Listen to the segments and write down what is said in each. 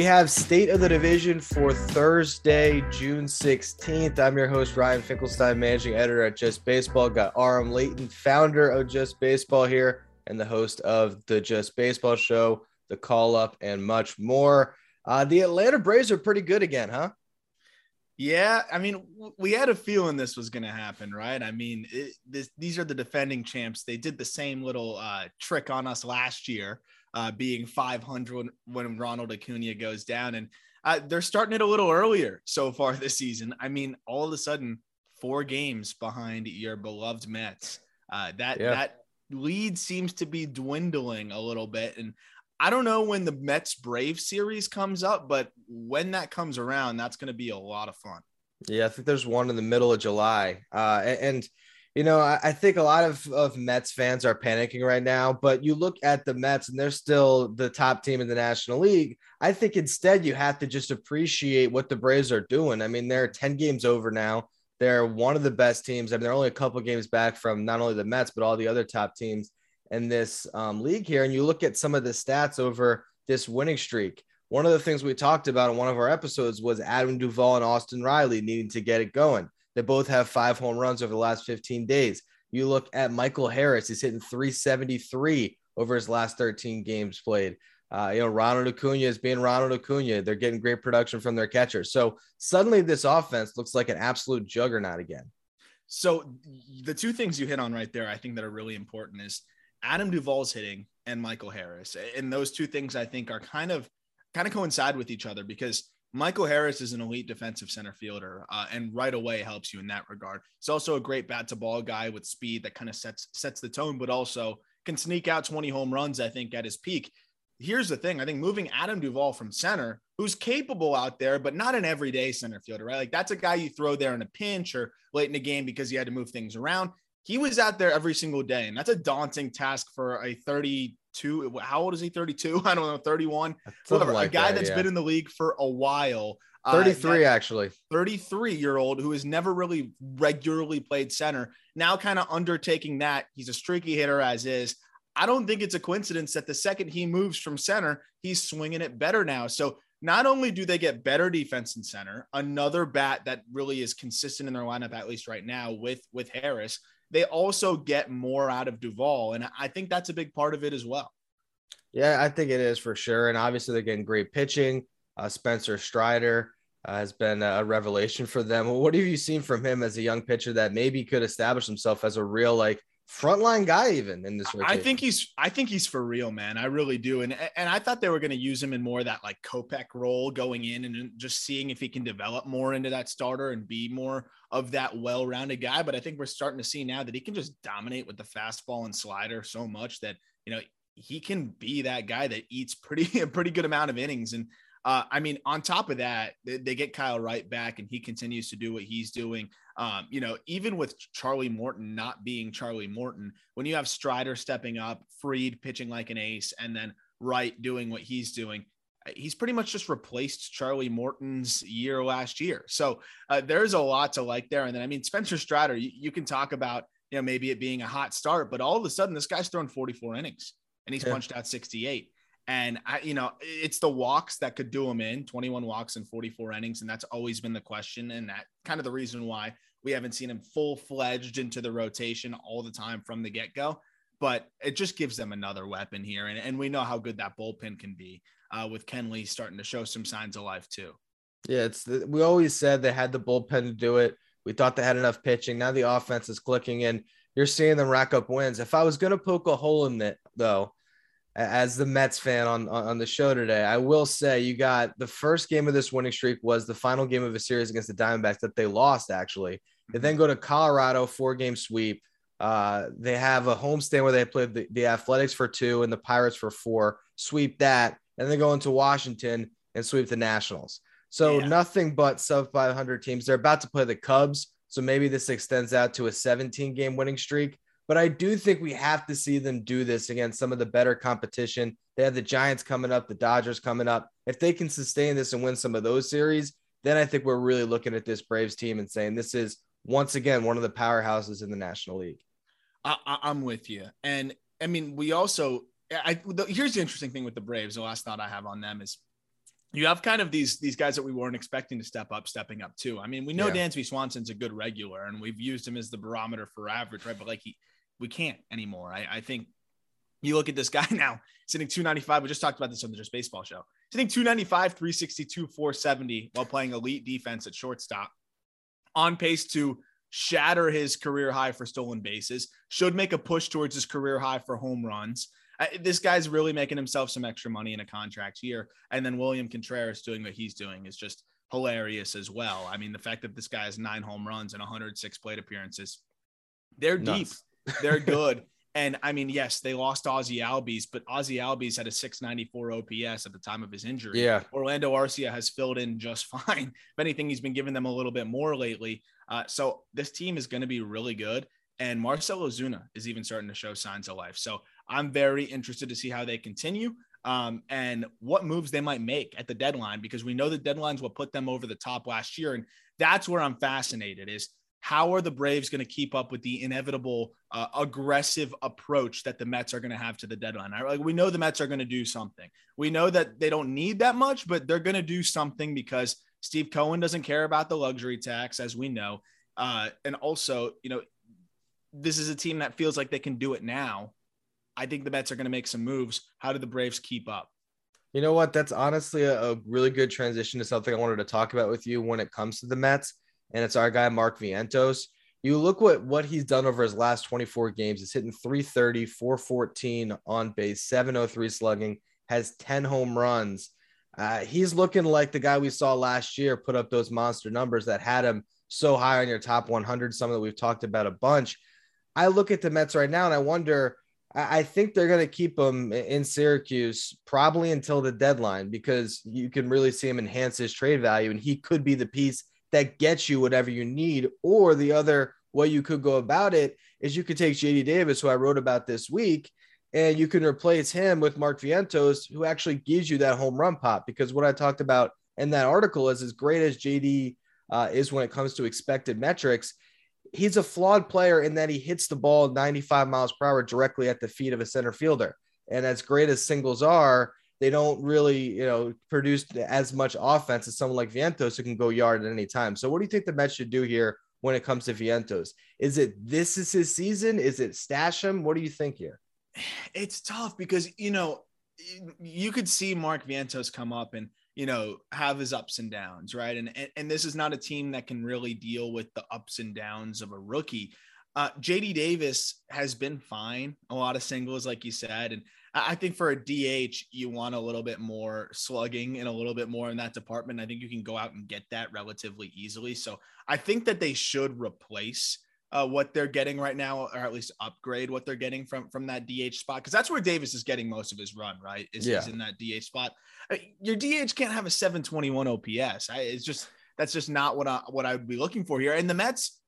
We have State of the Division for Thursday, June 16th. I'm your host, Ryan Finkelstein, managing editor at Just Baseball. Got Aram Leighton, founder of Just Baseball here, and the host of the Just Baseball Show, the call up, and much more. Uh, the Atlanta Braves are pretty good again, huh? Yeah, I mean, we had a feeling this was going to happen, right? I mean, it, this, these are the defending champs. They did the same little uh, trick on us last year uh, being 500 when Ronald Acuna goes down. And uh, they're starting it a little earlier so far this season. I mean, all of a sudden, four games behind your beloved Mets. Uh, that yeah. that lead seems to be dwindling a little bit, and I don't know when the Mets Brave series comes up, but when that comes around, that's going to be a lot of fun. Yeah, I think there's one in the middle of July, uh, and, and you know, I, I, think a lot of, of Mets fans are panicking right now, but you look at the Mets and they're still the top team in the National League. I think instead you have to just appreciate what the Braves are doing. I mean, they're 10 games over now. They're one of the best teams. I mean, they're only a couple games back from not only the Mets, but all the other top teams in this um, league here. And you look at some of the stats over this winning streak. One of the things we talked about in one of our episodes was Adam Duvall and Austin Riley needing to get it going. They both have five home runs over the last 15 days. You look at Michael Harris, he's hitting 373 over his last 13 games played. Uh, you know, Ronald Acuna is being Ronald Acuna. They're getting great production from their catcher. So suddenly this offense looks like an absolute juggernaut again. So the two things you hit on right there, I think that are really important is Adam Duvall's hitting and Michael Harris. And those two things I think are kind of kind of coincide with each other because Michael Harris is an elite defensive center fielder, uh, and right away helps you in that regard. He's also a great bat to ball guy with speed that kind of sets sets the tone, but also can sneak out 20 home runs. I think at his peak. Here's the thing: I think moving Adam Duvall from center, who's capable out there, but not an everyday center fielder, right? Like that's a guy you throw there in a pinch or late in the game because you had to move things around. He was out there every single day, and that's a daunting task for a 32. How old is he? 32? I don't know, 31. Whatever. Like a guy that, that's yeah. been in the league for a while. 33 uh, actually 33 year old who has never really regularly played center now kind of undertaking that he's a streaky hitter as is i don't think it's a coincidence that the second he moves from center he's swinging it better now so not only do they get better defense in center another bat that really is consistent in their lineup at least right now with with harris they also get more out of Duvall. And I think that's a big part of it as well. Yeah, I think it is for sure. And obviously, they're getting great pitching. Uh, Spencer Strider uh, has been a revelation for them. What have you seen from him as a young pitcher that maybe could establish himself as a real like frontline guy even in this rotation. I think he's I think he's for real, man. I really do. And and I thought they were going to use him in more of that like Kopech role going in and just seeing if he can develop more into that starter and be more of that well-rounded guy, but I think we're starting to see now that he can just dominate with the fastball and slider so much that, you know, he can be that guy that eats pretty a pretty good amount of innings and uh, I mean, on top of that, they, they, get Kyle Wright back, and he continues to do what he's doing. Um, you know, even with Charlie Morton not being Charlie Morton, when you have Strider stepping up, Fried pitching like an ace, and then Wright doing what he's doing, uh, he's pretty much just replaced Charlie Morton's year last year. So uh, there's a lot to like there. And then, I mean, Spencer Strider, you, you, can talk about, you know, maybe it being a hot start, but all of a sudden, this guy's thrown 44 innings and he's yeah. punched out 68. And I, you know, it's the walks that could do him in 21 walks and 44 innings. And that's always been the question. And that kind of the reason why we haven't seen him full fledged into the rotation all the time from the get go. But it just gives them another weapon here. And, and we know how good that bullpen can be uh, with Kenley starting to show some signs of life too. Yeah, it's the, we always said they had the bullpen to do it. We thought they had enough pitching. Now the offense is clicking and you're seeing them rack up wins. If I was going to poke a hole in it, though, as the Mets fan on on the show today, I will say you got the first game of this winning streak was the final game of a series against the Diamondbacks that they lost. Actually, they then go to Colorado, four game sweep. Uh, they have a homestand where they played the, the Athletics for two and the Pirates for four. Sweep that, and then go into Washington and sweep the Nationals. So yeah. nothing but sub 500 teams. They're about to play the Cubs, so maybe this extends out to a 17 game winning streak. But I do think we have to see them do this against some of the better competition. They have the Giants coming up, the Dodgers coming up. If they can sustain this and win some of those series, then I think we're really looking at this Braves team and saying this is once again one of the powerhouses in the National League. I, am with you, and I mean we also. I, the, here's the interesting thing with the Braves. The last thought I have on them is you have kind of these these guys that we weren't expecting to step up, stepping up too. I mean, we know yeah. Dansby Swanson's a good regular, and we've used him as the barometer for average, right? But like he, we can't anymore. I, I think you look at this guy now sitting 295. We just talked about this on the Just Baseball show. Sitting 295, 362, 470 while playing elite defense at shortstop, on pace to shatter his career high for stolen bases. Should make a push towards his career high for home runs this guy's really making himself some extra money in a contract here. And then William Contreras doing what he's doing is just hilarious as well. I mean, the fact that this guy has nine home runs and 106 plate appearances, they're Nuts. deep, they're good. and I mean, yes, they lost Ozzie Albies, but Ozzie Albies had a 694 OPS at the time of his injury. Yeah. Orlando Arcia has filled in just fine. If anything, he's been giving them a little bit more lately. Uh, so this team is going to be really good. And Marcell Ozuna is even starting to show signs of life. So I'm very interested to see how they continue um, and what moves they might make at the deadline because we know the deadlines will put them over the top last year. And that's where I'm fascinated is how are the Braves going to keep up with the inevitable uh, aggressive approach that the Mets are going to have to the deadline? Like we know the Mets are going to do something. We know that they don't need that much, but they're going to do something because Steve Cohen doesn't care about the luxury tax, as we know. Uh, and also, you know, this is a team that feels like they can do it now I think the Mets are going to make some moves. How do the Braves keep up? You know what? That's honestly a, a, really good transition to something I wanted to talk about with you when it comes to the Mets, and it's our guy Mark Vientos. You look what what he's done over his last 24 games. He's hitting 330, 414 on base, 703 slugging, has 10 home runs. Uh, he's looking like the guy we saw last year put up those monster numbers that had him so high on your top 100, some that we've talked about a bunch. I look at the Mets right now and I wonder – I think they're going to keep him in Syracuse probably until the deadline because you can really see him enhance his trade value, and he could be the piece that gets you whatever you need. Or the other way you could go about it is you could take JD Davis, who I wrote about this week, and you can replace him with Mark Vientos, who actually gives you that home run pop. Because what I talked about in that article is as great as JD uh, is when it comes to expected metrics he's a flawed player in that he hits the ball 95 miles per hour directly at the feet of a center fielder. And as great as singles are, they don't really, you know, produce as much offense as someone like Vientos who can go yard at any time. So, what do you think the Mets should do here when it comes to Vientos? Is it this is his season? Is it stash him? What do you think here? It's tough because you know you could see Mark Vientos come up and you know, have his ups and downs, right? And, and and this is not a team that can really deal with the ups and downs of a rookie. Uh, JD Davis has been fine, a lot of singles, like you said, and I think for a DH, you want a little bit more slugging and a little bit more in that department. I think you can go out and get that relatively easily. So I think that they should replace uh, what they're getting right now, or at least upgrade what they're getting from from that DH spot, because that's where Davis is getting most of his run. Right, is, yeah. is in that DH spot. Uh, your DH can't have a 721 OPS. I, it's just that's just not what I what I would be looking for here. And the Mets,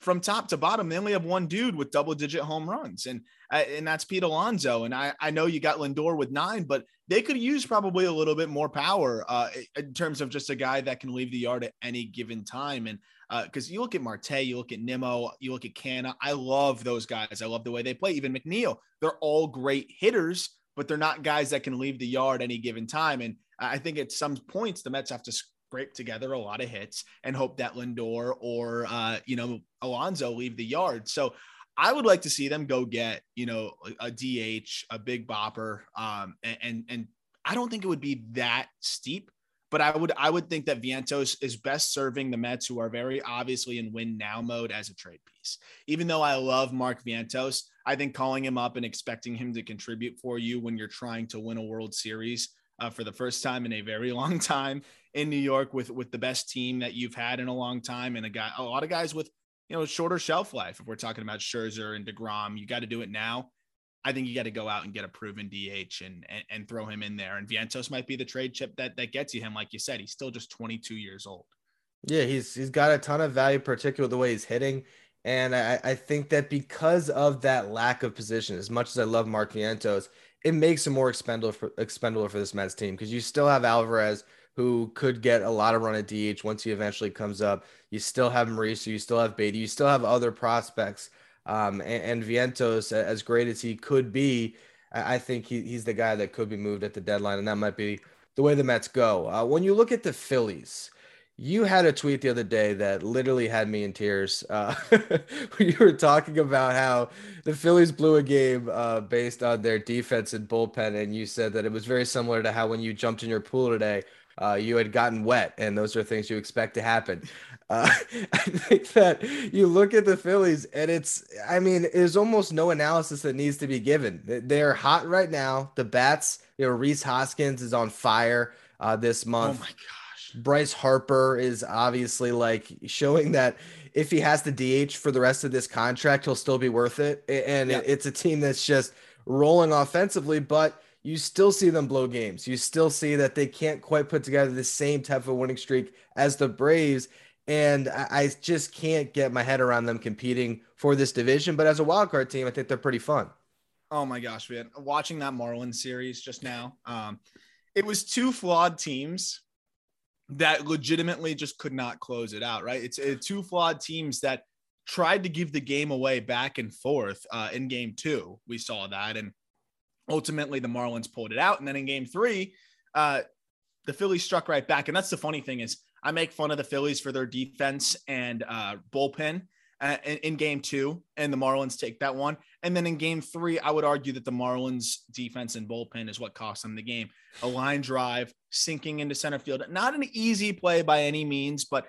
from top to bottom, they only have one dude with double digit home runs, and uh, and that's Pete Alonso. And I I know you got Lindor with nine, but they could use probably a little bit more power uh, in terms of just a guy that can leave the yard at any given time. And because uh, you look at Marte, you look at Nimmo, you look at Canha. I love those guys. I love the way they play. Even McNeil, they're all great hitters, but they're not guys that can leave the yard any given time. And I think at some points the Mets have to scrape together a lot of hits and hope that Lindor or uh, you know Alonso leave the yard. So I would like to see them go get you know a DH, a big bopper, um, and and I don't think it would be that steep but I would I would think that Vientos is best serving the Mets, who are very obviously in win now mode, as a trade piece. Even though I love Mark Vientos, I think calling him up and expecting him to contribute for you when you're trying to win a World Series uh, for the first time in a very long time in New York with with the best team that you've had in a long time, and a guy a lot of guys with you know shorter shelf life. If we're talking about Scherzer and deGrom, you got to do it now. I think you got to go out and get a proven DH and, and, and throw him in there. And Vientos might be the trade chip that that gets you him. Like you said, he's still just 22 years old. Yeah, he's he's got a ton of value, particularly the way he's hitting. And I, I think that because of that lack of position, as much as I love Mark Vientos, it makes him more expendable for expendable for this Mets team because you still have Alvarez who could get a lot of run at DH once he eventually comes up. You still have Mauricio, you still have Baty, you still have other prospects um, and, and, Vientos, as great as he could be, I think he, he's the guy that could be moved at the deadline, and that might be the the way the Mets go. Uh, when you look at the Phillies, you had a tweet the other day that literally had me in tears. Uh, you were talking about how the Phillies blew a game uh, based on their defense and bullpen, and you said that it was very similar to how when you jumped in your pool today, uh, you had gotten wet, and those are things you expect to happen. Uh, I think that you look at the Phillies, and it's, I mean, there's almost no analysis that needs to be given. They're hot right now. The bats, you know, Rhys Hoskins is on fire uh, this month. Oh my god Bryce Harper is obviously like showing that if he has the DH for the rest of this contract, he'll still be worth it. And yeah. it's a team that's just rolling offensively, but you still see them blow games. You still see that they can't quite put together the same type of winning streak as the Braves. And I just can't get my head around them competing for this division. But as a wildcard team, I think they're pretty fun. Oh my gosh, man. Watching that Marlins series just now, um, it was two flawed teams that legitimately just could not close it out, right? It's, it's two flawed teams that tried to give the game away back and forth uh, in game two. We saw that. And ultimately, the Marlins pulled it out. And then in game three, uh, the Phillies struck right back. And that's the funny thing is I make fun of the Phillies for their defense and uh, bullpen uh, in, in, game two, and the Marlins take that one. And then in game three, I would argue that the Marlins defense and bullpen is what cost them the game. A line drive, sinking into center field. Not an easy play by any means, but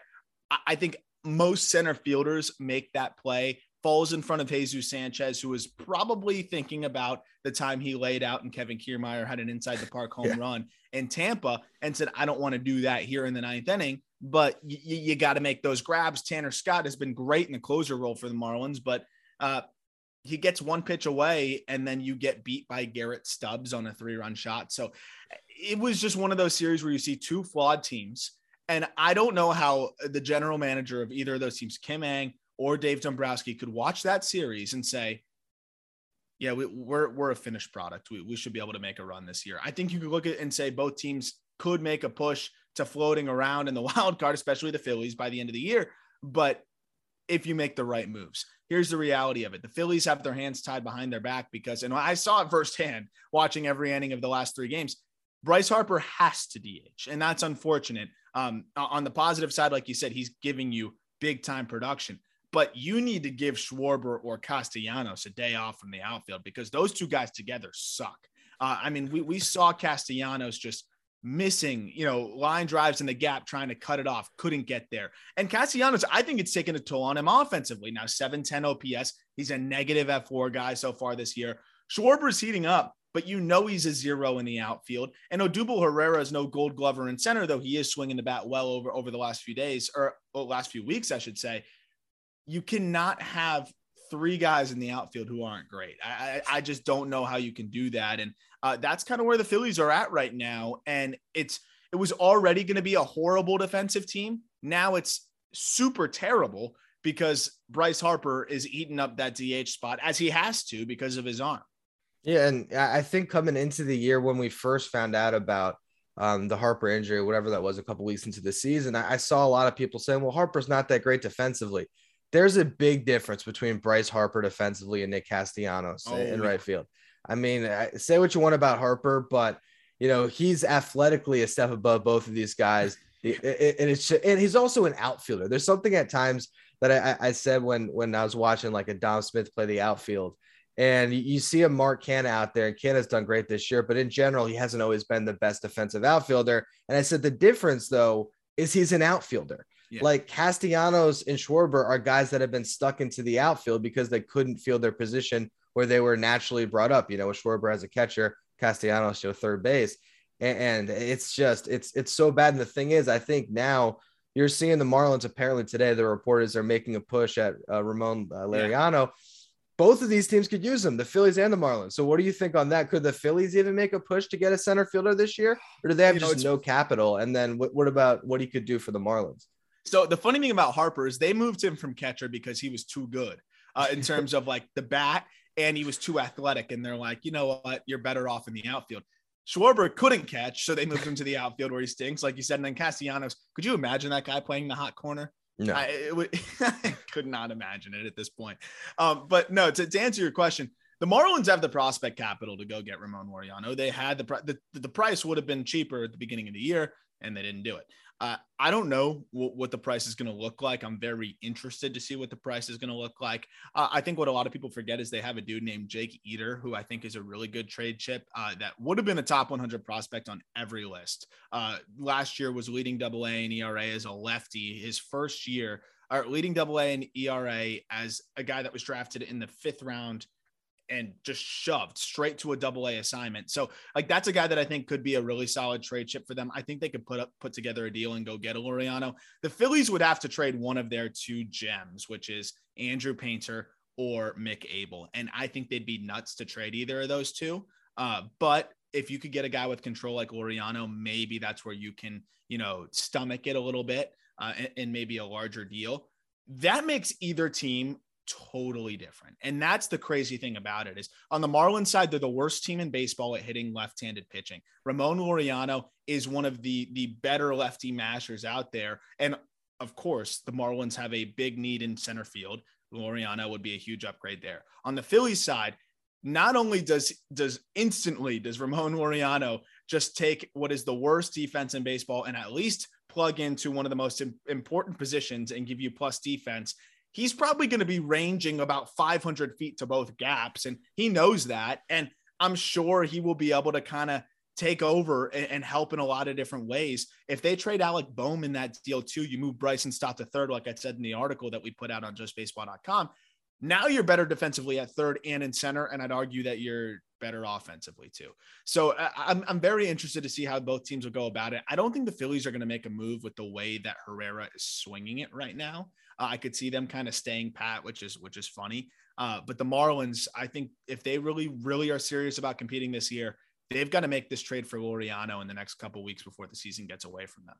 I, I think most center fielders make that play. Falls in front of Jesus Sanchez, who was probably thinking about the time he laid out and Kevin Kiermaier had an inside the park home yeah. run in Tampa and said, I don't want to do that here in the ninth inning but y- you got to make those grabs. Tanner Scott has been great in the closer role for the Marlins, but uh, he gets one pitch away and then you get beat by Garrett Stubbs on a three run shot. So it was just one of those series where you see two flawed teams. And I don't know how the general manager of either of those teams, Kim Ng or Dave Dombrowski, could watch that series and say, yeah, we, are we're, we're a finished product. We, we should be able to make a run this year. I think you could look at and say both teams could make a push to floating around in the wild card, especially the Phillies by the end of the year. But if you make the right moves, here's the reality of it. The Phillies have their hands tied behind their back because, and I saw it firsthand watching every inning of the last three games. Bryce Harper has to DH, and that's unfortunate. Um, on the positive side, like you said, he's giving you big time production, but you need to give Schwarber or Castellanos a day off from the outfield because those two guys together suck. Uh, I mean, we, we saw Castellanos just missing, you know, line drives in the gap, trying to cut it off, couldn't get there. And Castellanos, I think it's taken a toll on him offensively. Now, 710 OPS. He's a negative fWAR guy so far this year. Schwarber's heating up, but you know he's a zero in the outfield. And Odubel Herrera is no gold glover in center, though he is swinging the bat well over, over the last few days or well, last few weeks, I should say. You cannot have three guys in the outfield who aren't great. I, I, I just don't know how you can do that. And uh, that's kind of where the Phillies are at right now. And it's it was already going to be a horrible defensive team. Now it's super terrible because Bryce Harper is eating up that DH spot as he has to because of his arm. Yeah, and I think coming into the year when we first found out about um, the Harper injury, whatever that was, a couple weeks into the season, I, I saw a lot of people saying, "Well, Harper's not that great defensively." There's a big difference between Bryce Harper defensively and Nick Castellanos oh, in yeah. right field. I mean, say what you want about Harper, but you know he's athletically a step above both of these guys, and it's and he's also an outfielder. There's something at times that I, I said when when I was watching like a Dom Smith play the outfield, and you see a Mark Canha out there, and Canha's done great this year, but in general, he hasn't always been the best defensive outfielder. And I said the difference though is he's an outfielder. Yeah. Like Castellanos and Schwarber are guys that have been stuck into the outfield because they couldn't field their position where they were naturally brought up. You know, Schwarber as a catcher, Castellanos to third base, and, and it's just it's it's so bad. And the thing is, I think now you're seeing the Marlins. Apparently today, the reporters are making a push at uh, Ramon uh, Laureano. Yeah. Both of these teams could use them, the Phillies and the Marlins. So, what do you think on that? Could the Phillies even make a push to get a center fielder this year, or do they have you just know, no capital? And then, what, what about what he could do for the Marlins? So the funny thing about Harper is they moved him from catcher because he was too good uh, in terms of like the bat and he was too athletic. And they're like, you know what? You're better off in the outfield. Schwarber couldn't catch, so they moved him to the outfield where he stinks, like you said. And then Castellanos, could you imagine that guy playing the hot corner? No, I, would, I could not imagine it at this point. Um, but no, to, to answer your question, the Marlins have the prospect capital to go get Ramon Laureano. They had the, the the price would have been cheaper at the beginning of the year, and they didn't do it. Uh, I don't know w- what the price is going to look like. I'm very interested to see what the price is going to look like. Uh, I think what a lot of people forget is they have a dude named Jake Eder, who I think is a really good trade chip uh, that would have been a top 100 prospect on every list. Uh, last year was leading double A and ERA as a lefty. His first year, or leading double A and ERA as a guy that was drafted in the fifth round and just shoved straight to a double A assignment. So like that's a guy that I think could be a really solid trade chip for them. I think they could put up put together a deal and go get a Laureano. The Phillies would have to trade one of their two gems, which is Andrew Painter or Mick Abel. And I think they'd be nuts to trade either of those two. Uh, but if you could get a guy with control like Laureano, maybe that's where you can, you know, stomach it a little bit uh, and, and maybe a larger deal. That makes either team totally different. And that's the crazy thing about it is on the Marlins side, they're the worst team in baseball at hitting left-handed pitching. Ramon Laureano is one of the the better lefty mashers out there. And of course, the Marlins have a big need in center field. Laureano would be a huge upgrade there. On the Phillies side, not only does does instantly does Ramon Laureano just take what is the worst defense in baseball and at least plug into one of the most important positions and give you plus defense he's probably going to be ranging about 500 feet to both gaps. And he knows that. And I'm sure he will be able to kind of take over and, and, help in a lot of different ways. If they trade Alec Bohm in that deal too, you move Bryson Stott to third, like I said in the article that we put out on justbaseball.com. Now you're better defensively at third and in center. And I'd argue that you're better offensively too. So I'm, I'm very interested to see how both teams will go about it. I don't think the Phillies are going to make a move with the way that Herrera is swinging it right now. Uh, I could see them kind of staying pat, which is which is funny. Uh, but the Marlins, I think if they really really are serious about competing this year, they've got to make this trade for Laureano in the next couple weeks before the season gets away from them.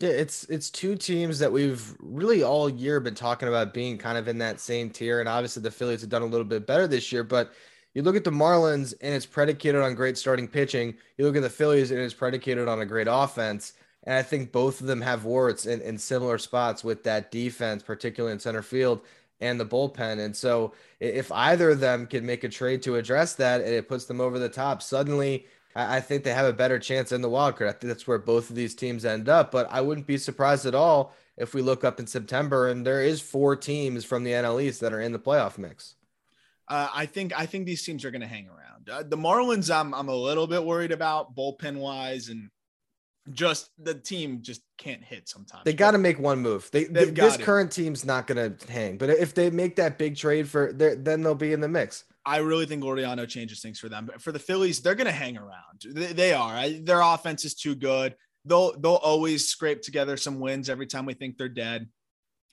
Yeah, it's it's two teams that we've really all year been talking about being kind of in that same tier, and obviously the Phillies have done a little bit better this year. But you look at the Marlins and it's predicated on great starting pitching. You look at the Phillies and it's predicated on a great offense. And I think both of them have warts in, in similar spots with that defense, particularly in center field and the bullpen. And so if either of them can make a trade to address that and it puts them over the top, suddenly I, think they have a better chance in the wild card. I think that's where both of these teams end up. But I wouldn't be surprised at all if we look up in September and there is four teams from the NL East that are in the playoff mix. Uh, I think I think these teams are going to hang around. Uh, the Marlins, I'm I'm a little bit worried about bullpen wise and just the team just can't hit sometimes. They got to make one move. They, they this current team's not going to hang, but if they make that big trade for then they'll be in the mix. I really think Laureano changes things for them. But for the Phillies, they're going to hang around. They, they are. I, their offense is too good. They'll they'll always scrape together some wins every time we think they're dead,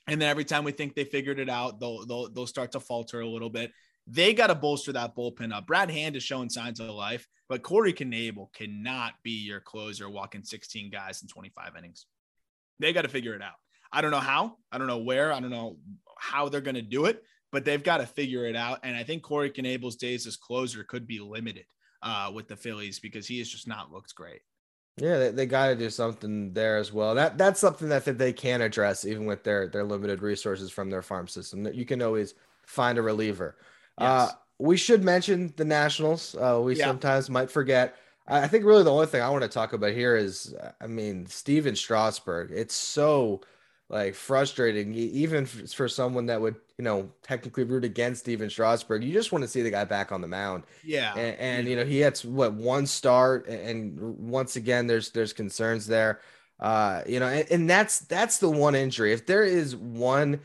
and then every time we think they figured it out, they'll they'll they'll start to falter a little bit. They got to bolster that bullpen up. Brad Hand is showing signs of life, but Corey Knebel cannot be your closer walking 16 guys in 25 innings. They got to figure it out. I don't know how. I don't know where. I don't know how they're going to do it, but they've got to figure it out. And I think Corey Knebel's days as closer could be limited uh, with the Phillies because he has just not looked great. Yeah, they, they got to do something there as well. That that's something that, that they can address even with their their limited resources from their farm system. That you can always find a reliever. Uh, we should mention the Nationals. Uh, we yeah. sometimes might forget. I think really the only thing I want to talk about here is, I mean, Stephen Strasburg. It's so like frustrating, even for someone that would, you know, technically root against Stephen Strasburg. You just want to see the guy back on the mound. Yeah, and, and you know he had what one start, and once again, there's there's concerns there. Uh, you know, and, and that's that's the one injury. If there is one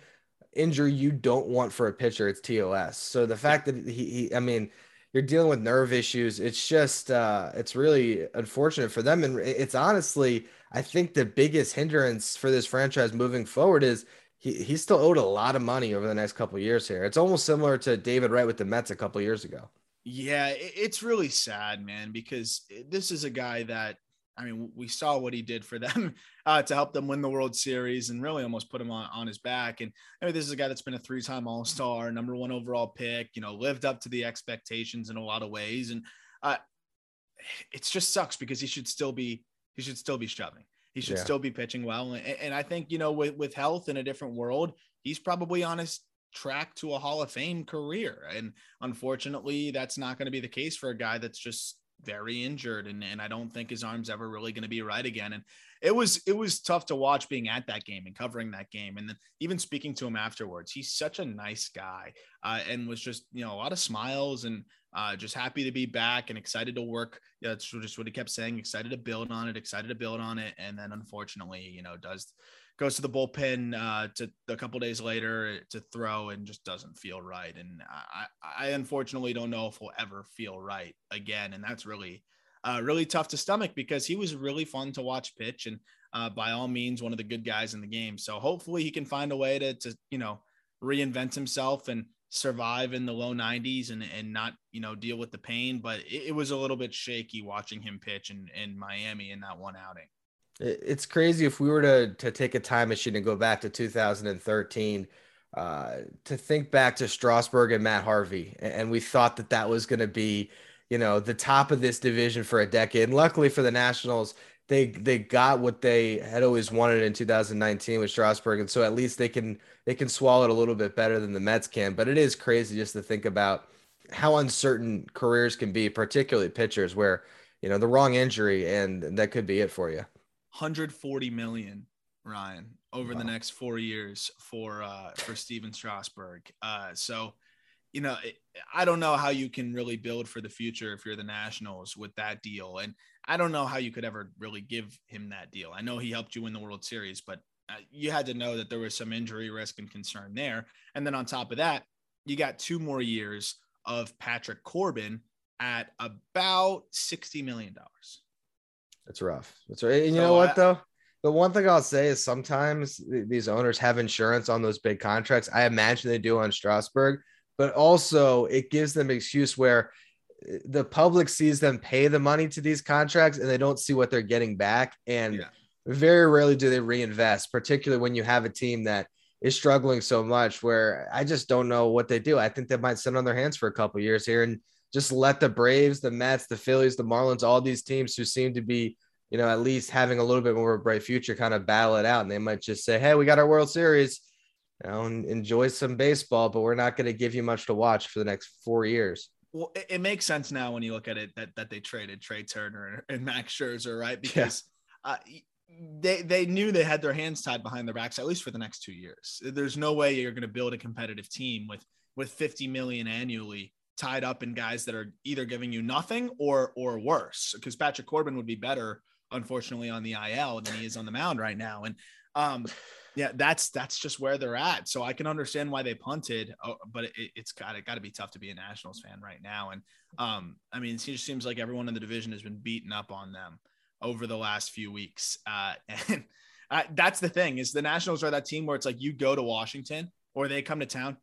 injury you don't want for a pitcher, it's TOS. So the fact that he, he I mean, you're dealing with nerve issues. It's just, uh, it's really unfortunate for them. And it's honestly, I think the biggest hindrance for this franchise moving forward is he, he's still owed a lot of money over the next couple years here. It's almost similar to David Wright with the Mets a couple years ago. Yeah, it's really sad, man, because this is a guy that I mean, we saw what he did for them uh, to help them win the World Series and really almost put him on, on his back. And I mean, this is a guy that's been a three time All Star, number one overall pick, you know, lived up to the expectations in a lot of ways. And uh, it just sucks because he should still be, he should still be shoving. He should yeah. still be pitching well. And, and I think, you know, with, with health in a different world, he's probably on his track to a Hall of Fame career. And unfortunately, that's not going to be the case for a guy that's just very injured and, and I don't think his arm's ever really going to be right again. And it was it was tough to watch being at that game and covering that game. And then even speaking to him afterwards, he's such a nice guy uh, and was just, you know, a lot of smiles and uh, just happy to be back and excited to work. That's just what he kept saying. Excited to build on it. Excited to build on it. And then unfortunately, you know, does goes to the bullpen uh, to a couple days later to throw and just doesn't feel right. And I, I unfortunately don't know if he'll ever feel right again. And that's really, uh, really tough to stomach because he was really fun to watch pitch and uh, by all means one of the good guys in the game. So hopefully he can find a way to, to you know reinvent himself and survive in the low 90s and, and not you know deal with the pain. But it, it was a little bit shaky watching him pitch in, in Miami in that one outing. It's crazy if we were to to take a time machine and go back to 2013 uh, to think back to Strasburg and Matt Harvey, and we thought that that was going to be, you know, the top of this division for a decade. And luckily for the Nationals, they they got what they had always wanted in 2019 with Strasburg, and so at least they can they can swallow it a little bit better than the Mets can. But it is crazy just to think about how uncertain careers can be, particularly pitchers, where you know the wrong injury and that could be it for you. 140 million, Ryan, over wow. the next four years for uh, for Stephen Strasburg. Uh, so, you know, I don't know how you can really build for the future if you're the Nationals with that deal, and I don't know how you could ever really give him that deal. I know he helped you win the World Series, but uh, you had to know that there was some injury risk and concern there. And then on top of that, you got two more years of Patrick Corbin at about $60 million. It's rough. It's right. And you so know what I, though? The one thing I'll say is sometimes these owners have insurance on those big contracts. I imagine they do on Strasburg, but also it gives them excuse where eh, the public sees them pay the money to these contracts and they don't see what they're getting back. And yeah. very rarely do they reinvest, particularly when you have a team that is struggling so much where I just don't know what they do. I think they might sit on their hands for a couple years here and just let the Braves, the Mets, the Phillies, the Marlins, all these teams who seem to be, you know, at least having a little bit more of a bright future kind of battle it out. And they might just say, hey, we got our World Series, you know, and enjoy some baseball, but we're not going to give you much to watch for the next four years. Well, it, it, makes sense now when you look at it that, that they traded Trea Turner and Max Scherzer, right? Because yeah. uh, they they knew they had their hands tied behind their backs at least for the next two years. There's no way you're going to build a competitive team with with 50 million annually tied up in guys that are either giving you nothing or or worse. Because Patrick Corbin would be better, unfortunately, on the IL than he is on the mound right now. And um, yeah, that's that's just where they're at. So I can understand why they punted, uh, but it, has got it got to be tough to be a Nationals fan right now. And um, I mean, it just seems like everyone in the division has been beaten up on them over the last few weeks. Uh, and uh, that's the thing is the Nationals are that team where it's like you go to Washington or they come to town,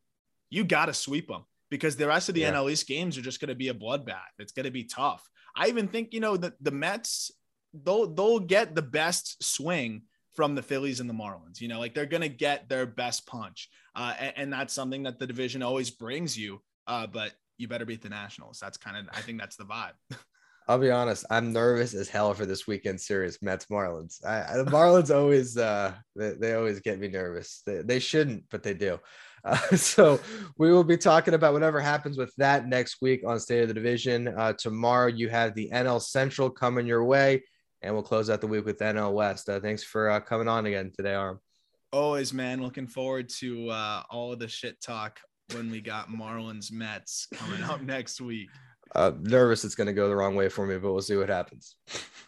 you got to sweep them because the rest of the yeah. NL East games are just going to be a bloodbath. It's going to be tough. I even think you know the the Mets they'll they'll get the best swing from the Phillies and the Marlins. You know, like they're going to get their best punch, uh, and, and, that's something that the division always brings you. Uh, but you better beat the Nationals. That's kind of I think that's the vibe. I'll be honest. I'm nervous as hell for this weekend series, Mets Marlins. I, the Marlins always uh, they, they always get me nervous. They, they shouldn't, but they do. Uh, so we will be talking about whatever happens with that next week on State of the Division. Uh, tomorrow you have the NL Central coming your way, and we'll close out the week with NL West. Uh, thanks for uh, coming on again today, Aram. Always, man. Looking forward to uh, all of the shit talk when we got Marlins Mets coming up next week. Uh, nervous it's going to go the wrong way for me, but we'll see what happens.